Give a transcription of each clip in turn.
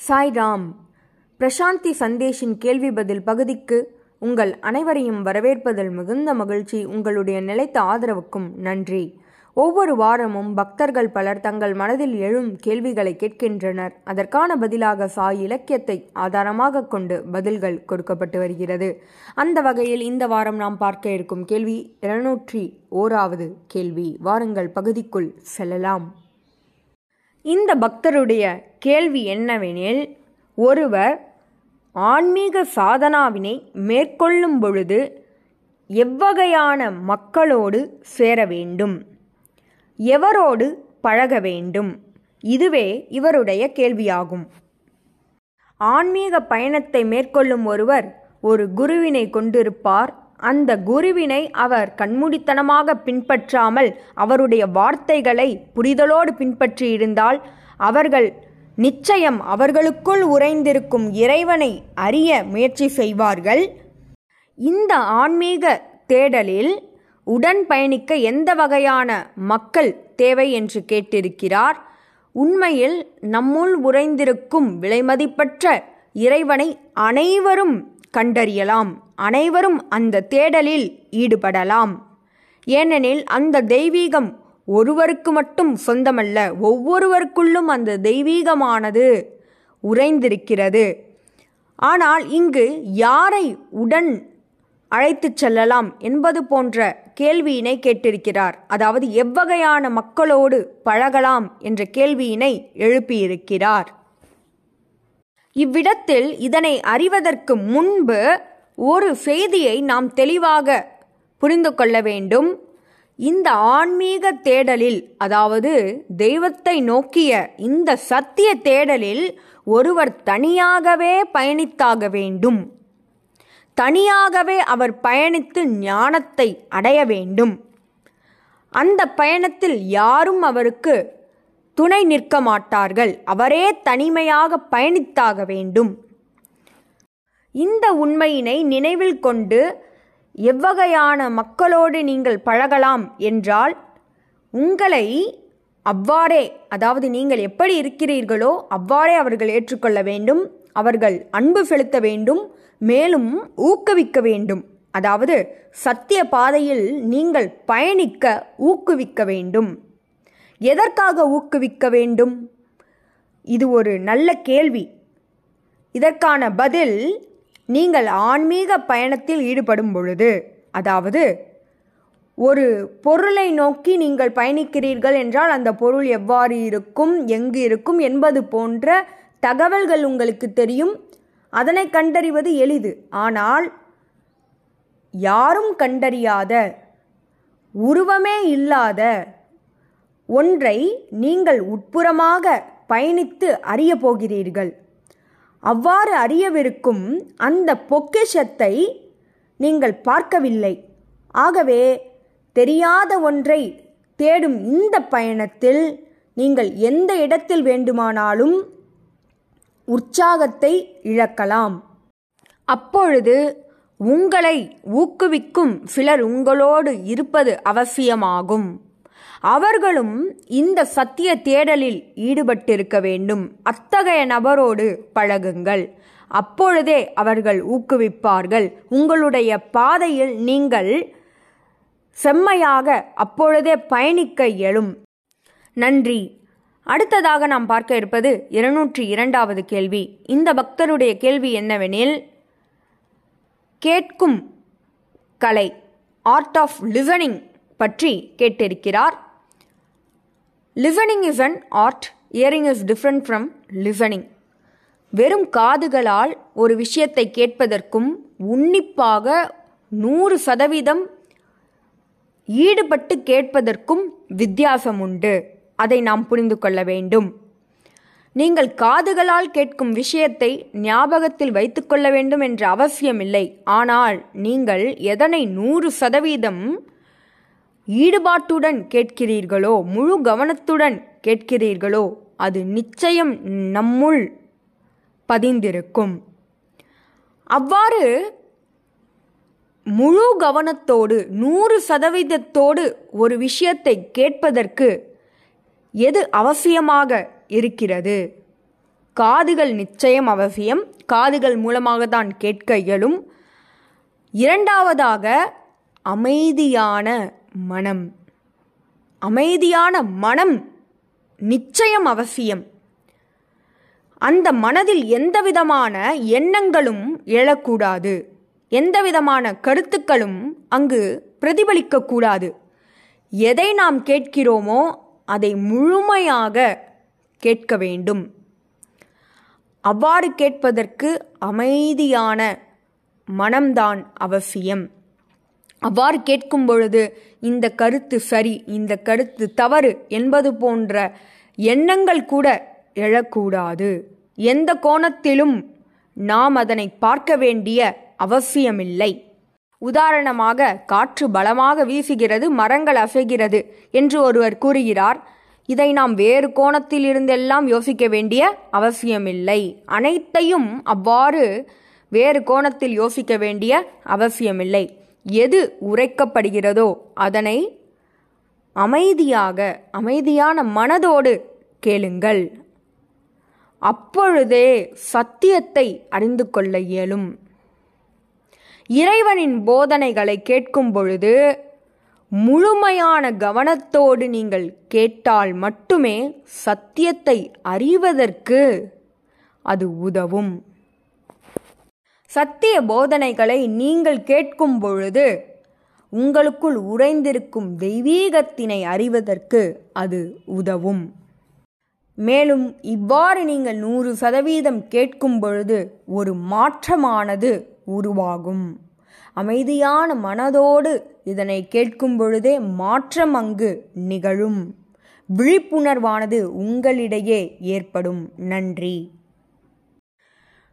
சாய்ராம் பிரசாந்தி சந்தேஷின் கேள்வி பதில் பகுதிக்கு உங்கள் அனைவரையும் வரவேற்பதில் மிகுந்த மகிழ்ச்சி உங்களுடைய நிலைத்த ஆதரவுக்கும் நன்றி. ஒவ்வொரு வாரமும் பக்தர்கள் பலர் தங்கள் மனதில் எழும் கேள்விகளை கேட்கின்றனர். அதற்கான பதிலாக சாய் இலக்கியத்தை ஆதாரமாக கொண்டு பதில்கள் கொடுக்கப்பட்டு வருகிறது. அந்த வகையில் இந்த வாரம் நாம் பார்க்க இருக்கும் கேள்வி இருநூற்றி ஓராவது கேள்வி. வாருங்கள் பகுதிக்குள் செல்லலாம். இந்த பக்தருடைய கேள்வி என்னவெனில் ஒருவர் ஆன்மீக சாதனாவினை மேற்கொள்ளும் பொழுது எவ்வகையான மக்களோடு சேர வேண்டும்? எவரோடு பழக வேண்டும்? இதுவே இவருடைய கேள்வியாகும். ஆன்மீக பயணத்தை மேற்கொள்ளும் ஒருவர் ஒரு குருவினை கொண்டிருப்பார் அந்த குருவினை அவர் கண்மூடித்தனமாக பின்பற்றாமல் அவருடைய வார்த்தைகளை புரிதலோடு பின்பற்றியிருந்தால் அவர்கள் நிச்சயம் அவர்களுக்குள் உறைந்திருக்கும் இறைவனை அறிய முயற்சி செய்வார்கள். இந்த ஆன்மீக தேடலில் உடன் பயணிக்க எந்த வகையான மக்கள் தேவை என்று கேட்டிருக்கிறார்? உண்மையில் நம்முள் உறைந்திருக்கும் விலைமதிப்பற்ற இறைவனை அனைவரும் கண்டறியலாம். அனைவரும் அந்த தேடலில் ஈடுபடலாம். ஏனெனில் அந்த தெய்வீகம் ஒருவருக்கு மட்டும் சொந்தமல்ல ஒவ்வொருவருக்குள்ளும் அந்த தெய்வீகமானது உறைந்திருக்கிறது. ஆனால் இங்கு யாரை உடன் அழைத்துச் செல்லலாம் என்பது போன்ற கேள்வியினை கேட்டிருக்கிறார். அதாவது எவ்வகையான மக்களோடு பழகலாம் என்ற கேள்வியினை எழுப்பியிருக்கிறார். இவ்விடத்தில் இதனை அறிவதற்கு முன்பு ஒரு செய்தியை நாம் தெளிவாக புரிந்து கொள்ள வேண்டும். இந்த ஆன்மீக தேடலில் அதாவது தெய்வத்தை நோக்கிய இந்த சத்திய தேடலில் ஒருவர் தனியாகவே பயணித்தாக வேண்டும். தனியாகவே அவர் பயணித்து ஞானத்தை அடைய வேண்டும். அந்த பயணத்தில் யாரும் அவருக்கு துணை நிற்க மாட்டார்கள். அவரே தனிமையாக பயணித்தாக வேண்டும். இந்த உண்மையினை நினைவில் கொண்டு எவ்வகையான மக்களோடு நீங்கள் பழகலாம் என்றால் உங்களை அவ்வாறே அதாவது நீங்கள் எப்படி இருக்கிறீர்களோ அவ்வாறே அவர்கள் ஏற்றுக்கொள்ள வேண்டும் அவர்கள் அன்பு செலுத்த வேண்டும் மேலும் ஊக்குவிக்க வேண்டும். அதாவது சத்திய பாதையில் நீங்கள் பயணிக்க ஊக்குவிக்க வேண்டும். எதற்காக ஊக்குவிக்க வேண்டும்? இது ஒரு நல்ல கேள்வி. இதற்கான பதில் நீங்கள் ஆன்மீக பயணத்தில் ஈடுபடும் பொழுது அதாவது ஒரு பொருளை நோக்கி நீங்கள் பயணிக்கிறீர்கள் என்றால் அந்த பொருள் எவ்வாறு இருக்கும் எங்கு இருக்கும் என்பது போன்ற தகவல்கள் உங்களுக்கு தெரியும். அதனை கண்டறிவது எளிது. ஆனால் யாரும் கண்டறியாத உருவமே இல்லாத ஒன்றை நீங்கள் உட்புறமாக பயணித்து அறிய போகிறீர்கள். அவ்வாறு அறியவிருக்கும் அந்த பொக்கிஷத்தை நீங்கள் பார்க்கவில்லை. ஆகவே தெரியாத ஒன்றை தேடும் இந்த பயணத்தில் நீங்கள் எந்த இடத்தில் வேண்டுமானாலும் உற்சாகத்தை இழக்கலாம். அப்பொழுது உங்களை ஊக்குவிக்கும் சிலர் உங்களோடு இருப்பது அவசியமாகும். அவர்களும் இந்த சத்திய தேடலில் ஈடுபட்டிருக்க வேண்டும். அத்தகைய நபரோடு பழகுங்கள். அப்பொழுதே அவர்கள் ஊக்குவிப்பார்கள். உங்களுடைய பாதையில் நீங்கள் செம்மையாக அப்பொழுதே பயணிக்க இயலும். நன்றி. அடுத்ததாக நாம் பார்க்க இருப்பது இருநூற்றி இரண்டாவது கேள்வி. இந்த பக்தருடைய கேள்வி என்னவெனில் கேட்கும் கலை ஆர்ட் ஆஃப் லிசனிங் பற்றி கேட்டிருக்கிறார். Listening is an art hearing is different from listening வெறும் காதுகளால் ஒரு விஷயத்தை கேட்பதற்கும் உன்னிப்பாக நூறு சதவீதம் ஈடுபட்டு கேட்பதற்கும் வித்தியாசம் உண்டு. அதை நாம் புரிந்து கொள்ள வேண்டும். நீங்கள் காதுகளால் கேட்கும் விஷயத்தை ஞாபகத்தில் வைத்துக்கொள்ள வேண்டும் என்ற அவசியமில்லை. ஆனால் நீங்கள் எதனை நூறு சதவீதம் ஈடுபாட்டுடன் கேட்கிறீர்களோ முழு கவனத்துடன் கேட்கிறீர்களோ அது நிச்சயம் நம்முள் பதிந்திருக்கும். அவ்வாறு முழு கவனத்தோடு நூறு சதவீதத்தோடு ஒரு விஷயத்தை கேட்பதற்கு எது அவசியமாக இருக்கிறது? காதுகள் நிச்சயம் அவசியம். காதுகள் மூலமாக தான் கேட்க இயலும். இரண்டாவதாக அமைதியான மனம். அமைதியான மனம் நிச்சயம் அவசியம். அந்த மனதில் எந்தவிதமான எண்ணங்களும் எழக்கூடாது. எந்தவிதமான கருத்துக்களும் அங்கு பிரதிபலிக்கக்கூடாது. எதை நாம் கேட்கிறோமோ அதை முழுமையாக கேட்க வேண்டும். அவ்வாறு கேட்பதற்கு அமைதியான மனம்தான் அவசியம். அவ்வாறு கேட்கும் பொழுது இந்த கருத்து சரி இந்த கருத்து தவறு என்பது போன்ற எண்ணங்கள் கூட எழக்கூடாது. எந்த கோணத்திலும் நாம் அதனை பார்க்க வேண்டிய அவசியமில்லை. உதாரணமாக காற்று பலமாக வீசுகிறது மரங்கள் அசைகிறது என்று ஒருவர் கூறுகிறார். இதை நாம் வேறு கோணத்தில் இருந்தெல்லாம் யோசிக்க வேண்டிய அவசியமில்லை. அனைத்தையும் அவ்வாறு வேறு கோணத்தில் யோசிக்க வேண்டிய அவசியமில்லை. எது உரைக்கப்படுகிறதோ அதனை அமைதியாக அமைதியான மனதோடு கேளுங்கள். அப்பொழுதே சத்தியத்தை அறிந்து கொள்ள இயலும். இறைவனின் போதனைகளை கேட்கும் பொழுது முழுமையான கவனத்தோடு நீங்கள் கேட்டால் மட்டுமே சத்தியத்தை அறிவதற்கு அது உதவும். சத்திய போதனைகளை நீங்கள் கேட்கும் பொழுது உங்களுக்குள் உறைந்திருக்கும் தெய்வீகத்தினை அறிவதற்கு அது உதவும். மேலும் இவ்வாறு நீங்கள் நூறு சதவீதம் கேட்கும் பொழுது ஒரு மாற்றமானது உருவாகும். அமைதியான மனதோடு இதனை கேட்கும் பொழுதே மாற்றம் அங்கு நிகழும். விழிப்புணர்வானது உங்களிடையே ஏற்படும். நன்றி.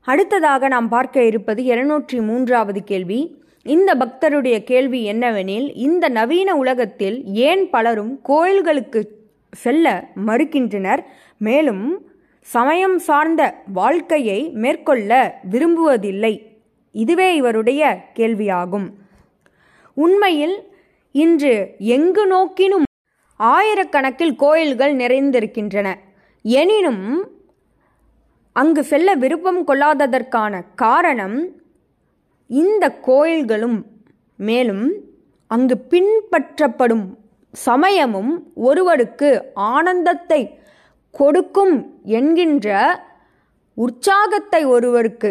அடுத்ததாக நாம் பார்க்க இருப்பது இருநூற்றி மூன்றாவது கேள்வி. இந்த பக்தருடைய கேள்வி என்னவெனில் இந்த நவீன உலகத்தில் ஏன் பலரும் கோயில்களுக்கு செல்ல மறுக்கின்றனர்? மேலும் சமயம் சார்ந்த வாழ்க்கையை மேற்கொள்ள விரும்புவதில்லை. இதுவே இவருடைய கேள்வியாகும். உண்மையில் இன்று எங்கு நோக்கினும் ஆயிரக்கணக்கில் கோயில்கள் நிறைந்திருக்கின்றன. எனினும் அங்கு செல்ல விருப்பம் கொள்ளாததற்கான காரணம் இந்த கோயில்களும் மேலும் அங்கு பின்பற்றப்படும் சமயமும் ஒருவருக்கு ஆனந்தத்தை கொடுக்கும் என்கின்ற உற்சாகத்தை ஒருவருக்கு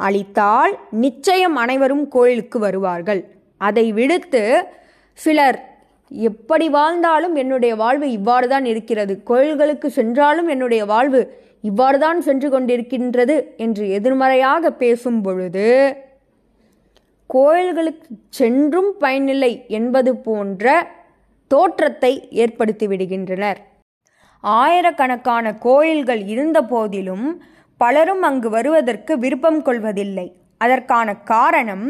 அளித்தால் நிச்சயம் அனைவரும் கோயிலுக்கு வருவார்கள். அதை விடுத்து சிலர் எப்படி வாழ்ந்தாலும் என்னுடைய வாழ்வு இவ்வாறு தான் இருக்கிறது. கோயில்களுக்கு சென்றாலும் என்னுடைய வாழ்வு இவ்வாறு தான் சென்று கொண்டிருக்கின்றது என்று எதிர்மறையாக பேசும் பொழுது கோயில்களுக்கு சென்றும் பயனில்லை என்பது போன்ற தோற்றத்தை ஏற்படுத்தி விடுகின்றனர். ஆயிரக்கணக்கான கோயில்கள் இருந்த போதிலும் பலரும் அங்கு வருவதற்கு விருப்பம் கொள்வதில்லை. அதற்கான காரணம்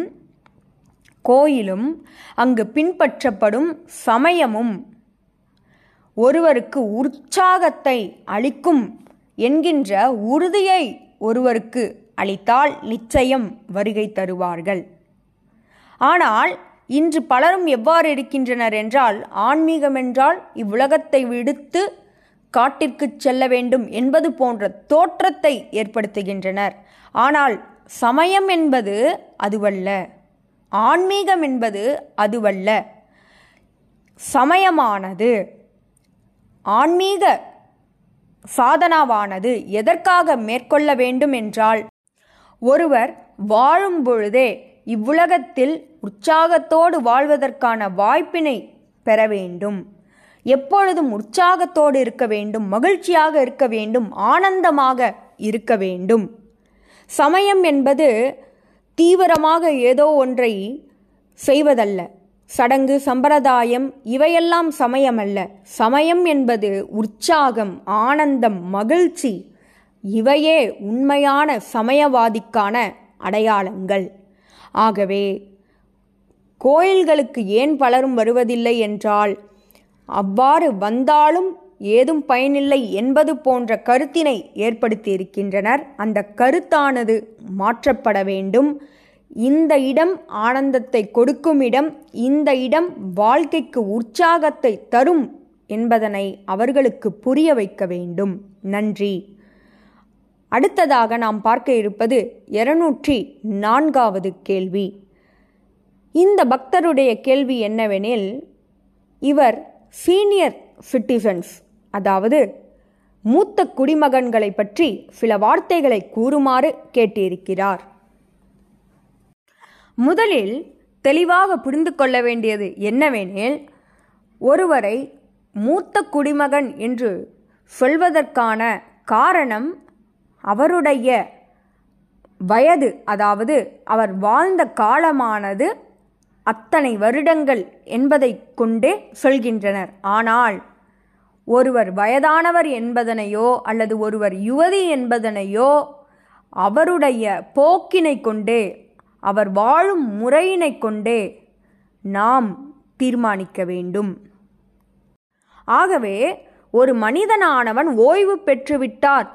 கோயிலும் அங்கு பின்பற்றப்படும் சமயமும் ஒருவருக்கு உற்சாகத்தை அளிக்கும் என்கின்ற உறுதியை ஒருவருக்கு அளித்தால் நிச்சயம் வருகை தருவார்கள். ஆனால் இன்று பலரும் எவ்வாறு இருக்கின்றனர் என்றால் ஆன்மீகம் என்றால் இவ்வுலகத்தை விடுத்து காட்டிற்கு செல்ல வேண்டும் என்பது போன்ற தோற்றத்தை ஏற்படுத்துகின்றனர். ஆனால் சமயம் என்பது அதுவல்ல. ஆன்மீகம் என்பது அதுவல்ல. சமயமானது. ஆன்மீக சாதனாவானது எதற்காக மேற்கொள்ள வேண்டும் என்றால் ஒருவர் வாழும் பொழுதே இவ்வுலகத்தில் உற்சாகத்தோடு வாழ்வதற்கான வாய்ப்பினை பெற வேண்டும். எப்பொழுதும் உற்சாகத்தோடு இருக்க வேண்டும் மகிழ்ச்சியாக இருக்க வேண்டும் ஆனந்தமாக இருக்க வேண்டும். சமயம் என்பது தீவிரமாக ஏதோ ஒன்றை செய்வதல்ல. சடங்கு சம்பிரதாயம் இவையெல்லாம் சமயம் அல்ல சமயம் என்பது உற்சாகம் ஆனந்தம் மகிழ்ச்சி. இவையே உண்மையான சமயவாதிக்கான அடையாளங்கள். ஆகவே கோயில்களுக்கு ஏன் பலரும் வருவதில்லை என்றால் அவ்வாறு வந்தாலும் ஏதும் பயனில்லை என்பது போன்ற கருத்தினை ஏற்படுத்தியிருக்கின்றனர். அந்த கருத்தானது மாற்றப்பட வேண்டும். இந்த இடம் ஆனந்தத்தை கொடுக்கும் இடம் இந்த இடம் வாழ்க்கைக்கு உற்சாகத்தை தரும் என்பதனை அவர்களுக்கு புரிய வைக்க வேண்டும். நன்றி. அடுத்ததாக நாம் பார்க்க இருப்பது இருநூற்றி நான்காவது கேள்வி. இந்த பக்தருடைய கேள்வி என்னவெனில் இவர் சீனியர் சிட்டிசன்ஸ் அதாவது மூத்த குடிமகன்களை பற்றி சில வார்த்தைகளை கூறுமாறு கேட்டிருக்கிறார். முதலில் தெளிவாக புரிந்து கொள்ள வேண்டியது என்னவெனில் ஒருவரை மூத்த குடிமகன் என்று சொல்வதற்கான காரணம் அவருடைய வயது அதாவது அவர் வாழ்ந்த காலமானது அத்தனை வருடங்கள் என்பதை கொண்டே சொல்கின்றனர். ஆனால் ஒருவர் வயதானவர் என்பதனையோ அல்லது ஒருவர் யுவதி என்பதனையோ அவருடைய போக்கினை கொண்டே அவர் வாழும் முறையினை கொண்டே நாம் தீர்மானிக்க வேண்டும். ஆகவே ஒரு மனிதனானவன் ஓய்வு பெற்றுவிட்டார்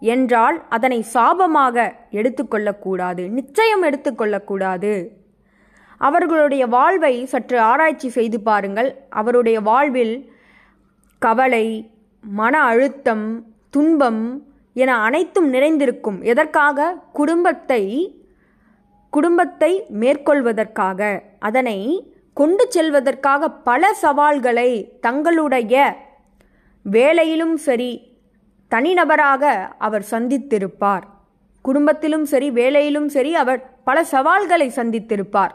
என்றால் அதனை சாபமாக எடுத்துக்கொள்ளக்கூடாது நிச்சயம் எடுத்துக்கொள்ளக்கூடாது அவர்களுடைய வாழ்வை சற்று ஆராய்ச்சி செய்து பாருங்கள். அவருடைய வாழ்வில் கவலை மன அழுத்தம் துன்பம் என அனைத்தும் நிறைந்திருக்கும். எதற்காக? குடும்பத்தை குடும்பத்தை மேற்கொள்வதற்காக அதனை கொண்டு செல்வதற்காக பல சவால்களை தங்களுடைய வேலையிலும் சரி தனிநபராக அவர் சந்தித்திருப்பார். குடும்பத்திலும் சரி வேலையிலும் சரி அவர் பல சவால்களை சந்தித்திருப்பார்.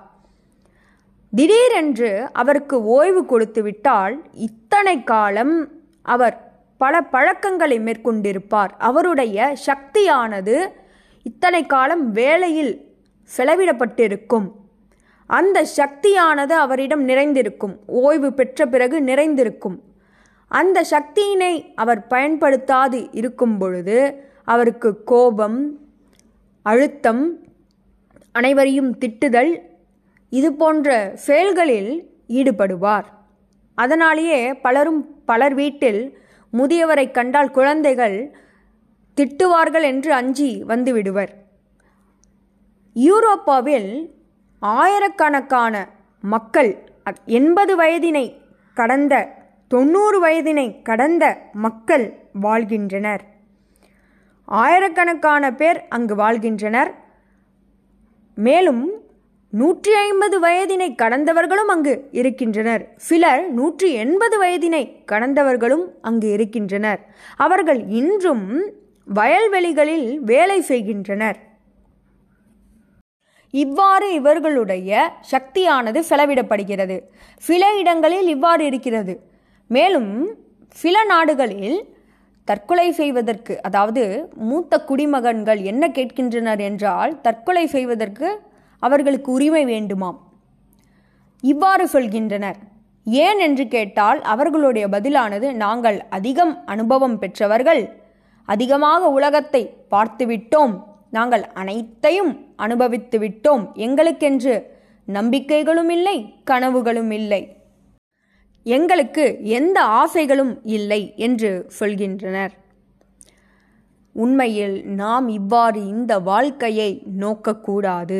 திடீரென்று அவருக்கு ஓய்வு கொடுத்துவிட்டால் இத்தனை காலம் அவர் பல பழக்கங்களை மேற்கொண்டிருப்பார். அவருடைய சக்தியானது இத்தனை காலம் வேலையில் செலவிடப்பட்டிருக்கும். அந்த சக்தியானது அவரிடம் நிறைந்திருக்கும். ஓய்வு பெற்ற பிறகு நிறைந்திருக்கும். அந்த சக்தியினை அவர் பயன்படுத்தாது இருக்கும் பொழுது அவருக்கு கோபம் அழுத்தம் அனைவரையும் திட்டுதல் இது போன்ற செயல்களில் ஈடுபடுவார். அதனாலேயே பலரும் பலர் வீட்டில் முதியவரை கண்டால் குழந்தைகள் திட்டுவார்கள் என்று அஞ்சி வந்துவிடுவர் யூரோப்பாவில் ஆயிரக்கணக்கான மக்கள் எண்பது வயதினை கடந்த தொண்ணூறு வயதினை கடந்த மக்கள் வாழ்கின்றனர். ஆயிரக்கணக்கான பேர் அங்கு வாழ்கின்றனர். மேலும் நூற்றி ஐம்பது வயதினை கடந்தவர்களும் அங்கு இருக்கின்றனர். சிலர் நூற்றி எண்பது வயதினை கடந்தவர்களும் அங்கு இருக்கின்றனர். அவர்கள் இன்றும் வயல்வெளிகளில் வேலை செய்கின்றனர். இவ்வாறு இவர்களுடைய சக்தியானது செலவிடப்படுகிறது. சில இடங்களில் இவ்வாறு இருக்கிறது. மேலும் சில நாடுகளில் தற்கொலை செய்வதற்கு அதாவது மூத்த குடிமகன்கள் என்ன கேட்கின்றனர் என்றால் தற்கொலை செய்வதற்கு அவர்களுக்கு உரிமை வேண்டுமாம். இவ்வாறு சொல்கின்றனர். ஏன் என்று கேட்டால் அவர்களுடைய பதிலானது நாங்கள் அதிகம் அனுபவம் பெற்றவர்கள். அதிகமாக உலகத்தை பார்த்துவிட்டோம். நாங்கள் அனைத்தையும் அனுபவித்து விட்டோம். எங்களுக்கென்று நம்பிக்கைகளும் இல்லை கனவுகளும் இல்லை. எங்களுக்கு எந்த ஆசைகளும் இல்லை என்று சொல்கின்றனர். உண்மையில் நாம் இவ்வாறு இந்த வாழ்க்கையை நோக்கக்கூடாது.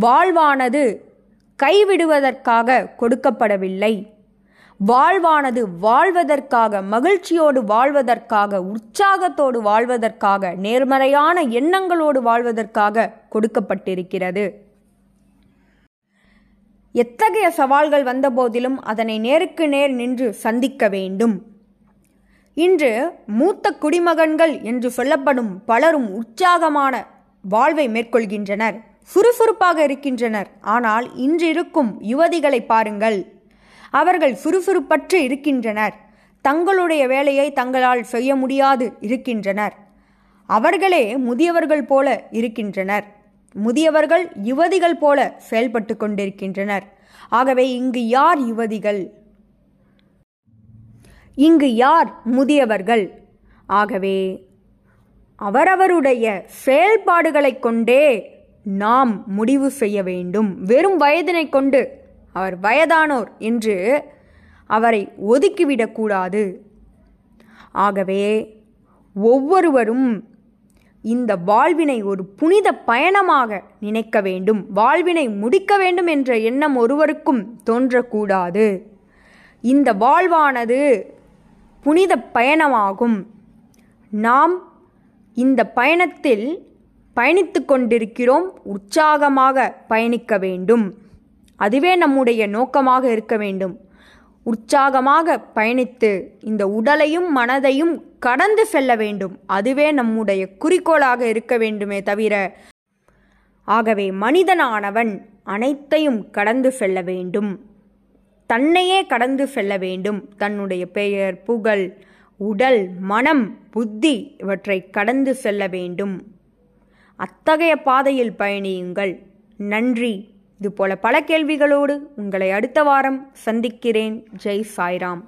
வாழ்வானது கைவிடுவதற்காக கொடுக்கப்படவில்லை. வாழ்வானது வாழ்வதற்காக மகிழ்ச்சியோடு வாழ்வதற்காக உற்சாகத்தோடு வாழ்வதற்காக நேர்மறையான எண்ணங்களோடு வாழ்வதற்காக கொடுக்கப்பட்டிருக்கிறது. எத்தகைய சவால்கள் வந்தபோதிலும் அதனை நேருக்கு நேர் நின்று சந்திக்க வேண்டும். இன்று மூத்த குடிமகன்கள் என்று சொல்லப்படும் பலரும் உற்சாகமான வாழ்வை மேற்கொள்கின்றனர் சுறுசுறுப்பாக இருக்கின்றனர். ஆனால் இன்று இருக்கும் யுவதிகளை பாருங்கள். அவர்கள் சுறுசுறுப்பற்று இருக்கின்றனர். தங்களுடைய வேலையை தங்களால் செய்ய முடியாது இருக்கின்றனர். அவர்களே முதியவர்கள் போல இருக்கின்றனர். முதியவர்கள் யுவதிகள் போல செயல்பட்டு கொண்டிருக்கின்றனர். ஆகவே இங்கு யார் யுவதிகள்? இங்கு யார் முதியவர்கள்? ஆகவே அவரவருடைய செயல்பாடுகளை கொண்டே நாம் முடிவு செய்ய வேண்டும். வெறும் வயதினை கொண்டு அவர் வயதானோர் என்று அவரை ஒதுக்கிவிடக்கூடாது. ஆகவே ஒவ்வொருவரும் இந்த வாழ்வினை ஒரு புனித பயணமாக நினைக்க வேண்டும். வாழ்வினை முடிக்க வேண்டும் என்ற எண்ணம் ஒருவருக்கும் தோன்றக்கூடாது. இந்த வாழ்வானது புனித பயணமாகும். நாம் இந்த பயணத்தில் பயணித்து கொண்டிருக்கிறோம். உற்சாகமாக பயணிக்க வேண்டும். அதுவே நம்முடைய நோக்கமாக இருக்க வேண்டும். உற்சாகமாக பயணித்து இந்த உடலையும் மனதையும் கடந்து செல்ல வேண்டும். அதுவே நம்முடைய குறிக்கோளாக இருக்க வேண்டுமே தவிர ஆகவே மனிதனானவன் அனைத்தையும் கடந்து செல்ல வேண்டும். தன்னையே கடந்து செல்ல வேண்டும். தன்னுடைய பெயர் புகழ் உடல் மனம் புத்தி இவற்றை கடந்து செல்ல வேண்டும். அத்தகைய பாதையில் பயணியுங்கள். நன்றி. இதுபோல பல கேள்விகளோடு உங்களை அடுத்த வாரம் சந்திக்கிறேன். ஜெய் சாய்ராம்.